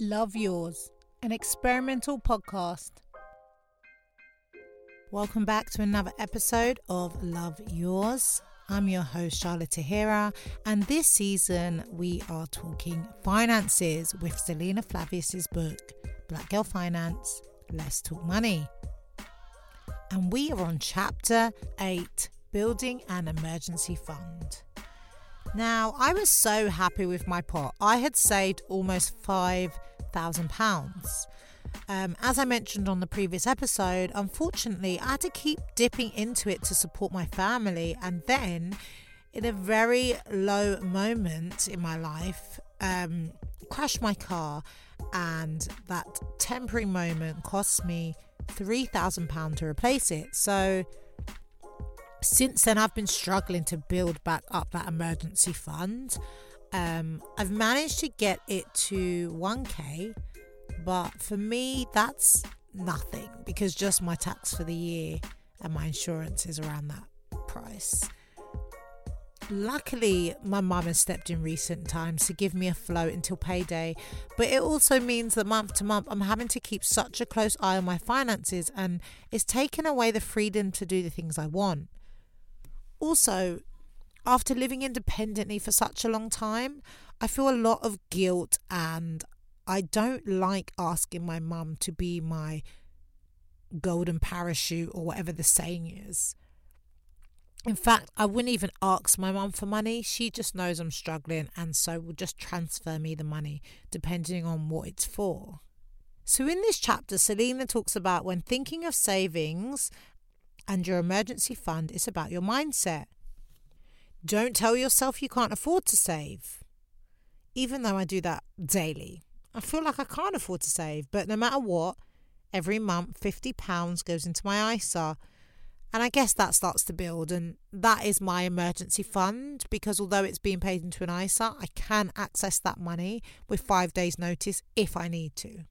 Love Yours, an experimental podcast. Welcome back to another episode of Love Yours. I'm your host, Shahlaa Tahira, and this season we are talking finances with Selina Flavius's book, Black Girl Finance Let's Talk Money. And we are on chapter 8 Building an Emergency Fund. Now, I was so happy with my pot. I had saved almost £5,000. Um, as I mentioned on the previous episode, unfortunately, I had to keep dipping into it to support my family. And then, in a very low moment in my life, um, crashed my car. And that temporary moment cost me £3,000 to replace it. So, since then, I've been struggling to build back up that emergency fund. Um, I've managed to get it to 1k, but for me, that's nothing because just my tax for the year and my insurance is around that price. Luckily, my mum has stepped in recent times to give me a float until payday, but it also means that month to month I'm having to keep such a close eye on my finances and it's taken away the freedom to do the things I want. Also, after living independently for such a long time, I feel a lot of guilt and I don't like asking my mum to be my golden parachute or whatever the saying is. In fact, I wouldn't even ask my mum for money. She just knows I'm struggling and so will just transfer me the money depending on what it's for. So, in this chapter, Selina talks about when thinking of savings and your emergency fund is about your mindset. Don't tell yourself you can't afford to save. Even though I do that daily, I feel like I can't afford to save, but no matter what, every month £50 goes into my ISA. And I guess that starts to build, and that is my emergency fund because although it's being paid into an ISA, I can access that money with five days' notice if I need to.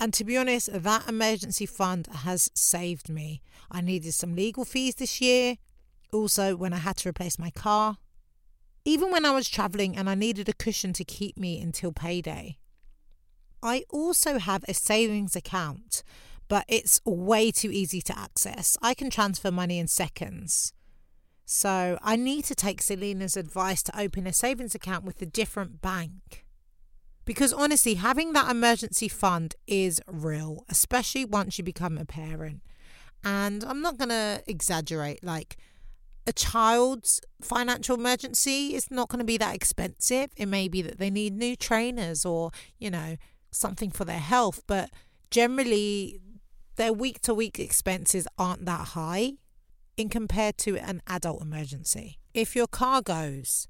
And to be honest, that emergency fund has saved me. I needed some legal fees this year, also when I had to replace my car, even when I was traveling and I needed a cushion to keep me until payday. I also have a savings account, but it's way too easy to access. I can transfer money in seconds. So I need to take Selina's advice to open a savings account with a different bank. Because honestly, having that emergency fund is real, especially once you become a parent. And I'm not going to exaggerate, like, a child's financial emergency is not going to be that expensive. It may be that they need new trainers or, you know, something for their health, but generally, their week to week expenses aren't that high in compared to an adult emergency. If your car goes,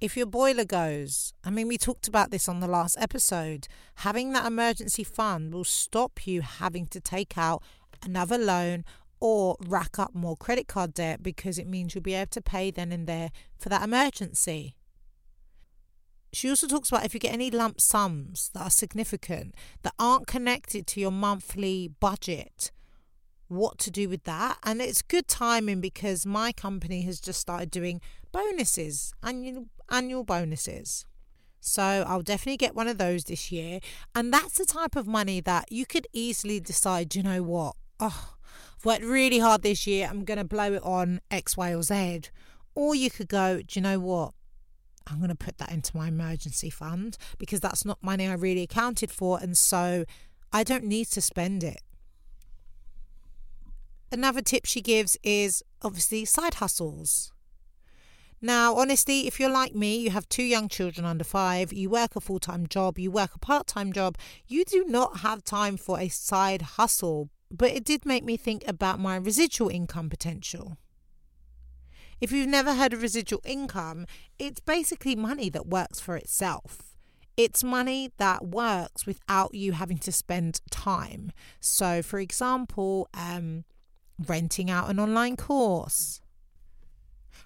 if your boiler goes, I mean, we talked about this on the last episode, having that emergency fund will stop you having to take out another loan or rack up more credit card debt because it means you'll be able to pay then and there for that emergency. She also talks about if you get any lump sums that are significant that aren't connected to your monthly budget, what to do with that. And it's good timing because my company has just started doing bonuses, annual annual bonuses. So I'll definitely get one of those this year. And that's the type of money that you could easily decide, you know what? Oh, I've worked really hard this year. I'm going to blow it on X, Y, or Z. Or you could go, do you know what? I'm going to put that into my emergency fund because that's not money I really accounted for. And so I don't need to spend it. Another tip she gives is obviously side hustles. Now, honestly, if you're like me, you have two young children under five, you work a full time job, you work a part time job, you do not have time for a side hustle. But it did make me think about my residual income potential. If you've never heard of residual income, it's basically money that works for itself. It's money that works without you having to spend time. So, for example, um, renting out an online course,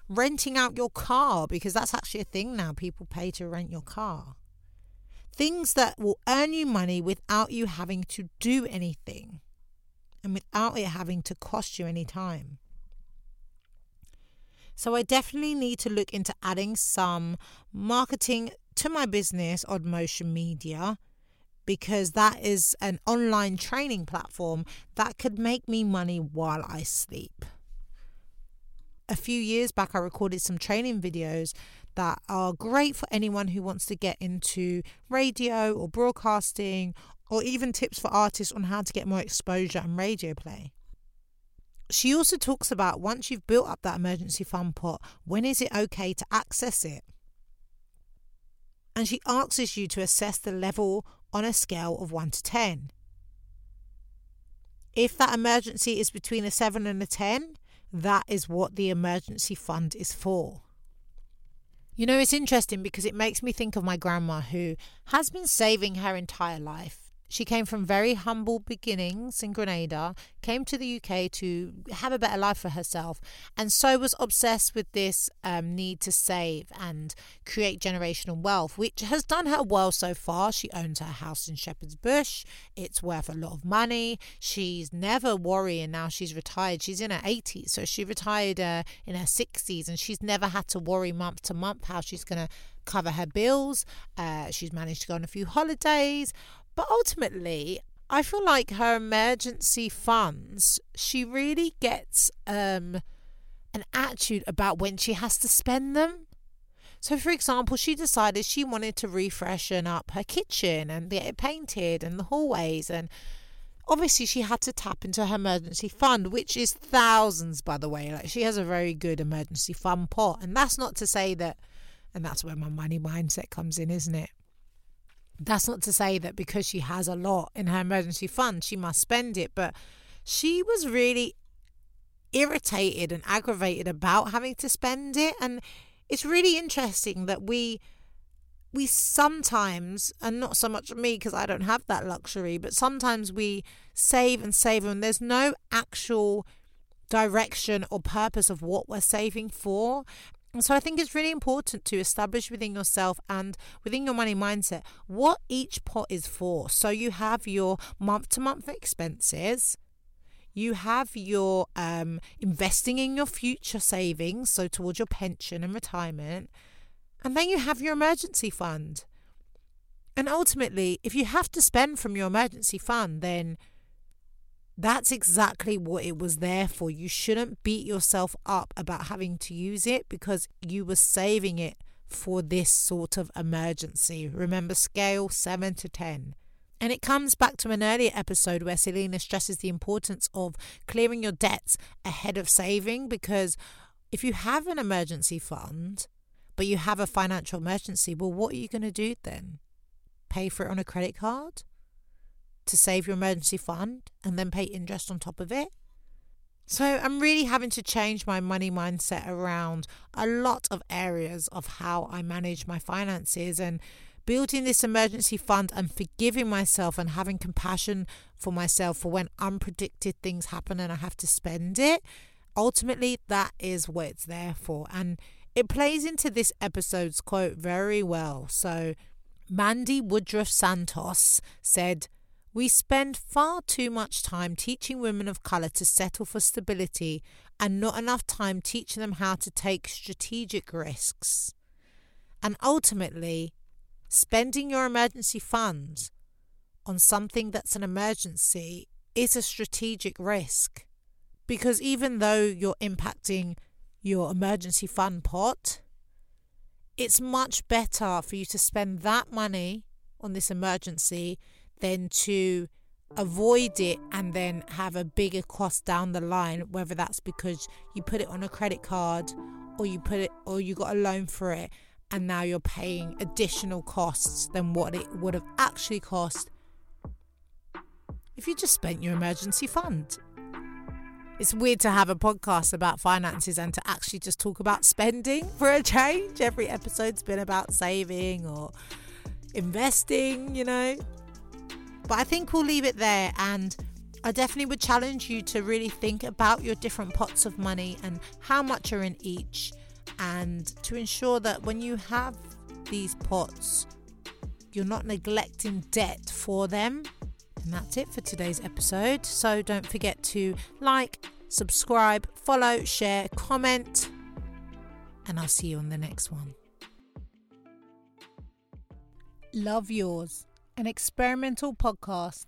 renting out your car, because that's actually a thing now. People pay to rent your car. Things that will earn you money without you having to do anything and without it having to cost you any time. So, I definitely need to look into adding some marketing to my business on Motion Media because that is an online training platform that could make me money while I sleep. A few years back, I recorded some training videos that are great for anyone who wants to get into radio or broadcasting, or even tips for artists on how to get more exposure and radio play. She also talks about once you've built up that emergency fund pot, when is it okay to access it? And she asks you to assess the level on a scale of 1 to 10. If that emergency is between a 7 and a 10, that is what the emergency fund is for. You know, it's interesting because it makes me think of my grandma who has been saving her entire life she came from very humble beginnings in Grenada, came to the UK to have a better life for herself, and so was obsessed with this um, need to save and create generational wealth, which has done her well so far. She owns her house in Shepherd's Bush, it's worth a lot of money. She's never worrying now she's retired. She's in her 80s, so she retired uh, in her 60s, and she's never had to worry month to month how she's going to cover her bills. Uh, she's managed to go on a few holidays. But ultimately, I feel like her emergency funds, she really gets um, an attitude about when she has to spend them. So, for example, she decided she wanted to refreshen up her kitchen and get it painted and the hallways. And obviously, she had to tap into her emergency fund, which is thousands, by the way. Like, she has a very good emergency fund pot. And that's not to say that, and that's where my money mindset comes in, isn't it? That's not to say that because she has a lot in her emergency fund, she must spend it, but she was really irritated and aggravated about having to spend it. And it's really interesting that we we sometimes and not so much me because I don't have that luxury but sometimes we save and save and there's no actual direction or purpose of what we're saving for so I think it's really important to establish within yourself and within your money mindset what each pot is for. So you have your month to month expenses. You have your um, investing in your future savings, so towards your pension and retirement. And then you have your emergency fund. And ultimately, if you have to spend from your emergency fund, then that's exactly what it was there for. You shouldn't beat yourself up about having to use it because you were saving it for this sort of emergency. Remember, scale 7 to 10. And it comes back to an earlier episode where Selina stresses the importance of clearing your debts ahead of saving because if you have an emergency fund, but you have a financial emergency, well, what are you going to do then? Pay for it on a credit card? To save your emergency fund and then pay interest on top of it. So I'm really having to change my money mindset around a lot of areas of how I manage my finances and building this emergency fund and forgiving myself and having compassion for myself for when unpredicted things happen and I have to spend it. Ultimately, that is what it's there for. And it plays into this episode's quote very well. So, Mandi Woodruff Santos said, we spend far too much time teaching women of colour to settle for stability and not enough time teaching them how to take strategic risks. And ultimately, spending your emergency funds on something that's an emergency is a strategic risk. Because even though you're impacting your emergency fund pot, it's much better for you to spend that money on this emergency than to avoid it and then have a bigger cost down the line whether that's because you put it on a credit card or you put it or you got a loan for it and now you're paying additional costs than what it would have actually cost if you just spent your emergency fund it's weird to have a podcast about finances and to actually just talk about spending for a change. Every episode's been about saving or investing, you know. But I think we'll leave it there and I definitely would challenge you to really think about your different pots of money and how much are in each and to ensure that when you have these pots, you're not neglecting debt for them. And that's it for today's episode. So don't forget to like, subscribe, follow, share, comment, and I'll see you on the next one. Love yours. An experimental podcast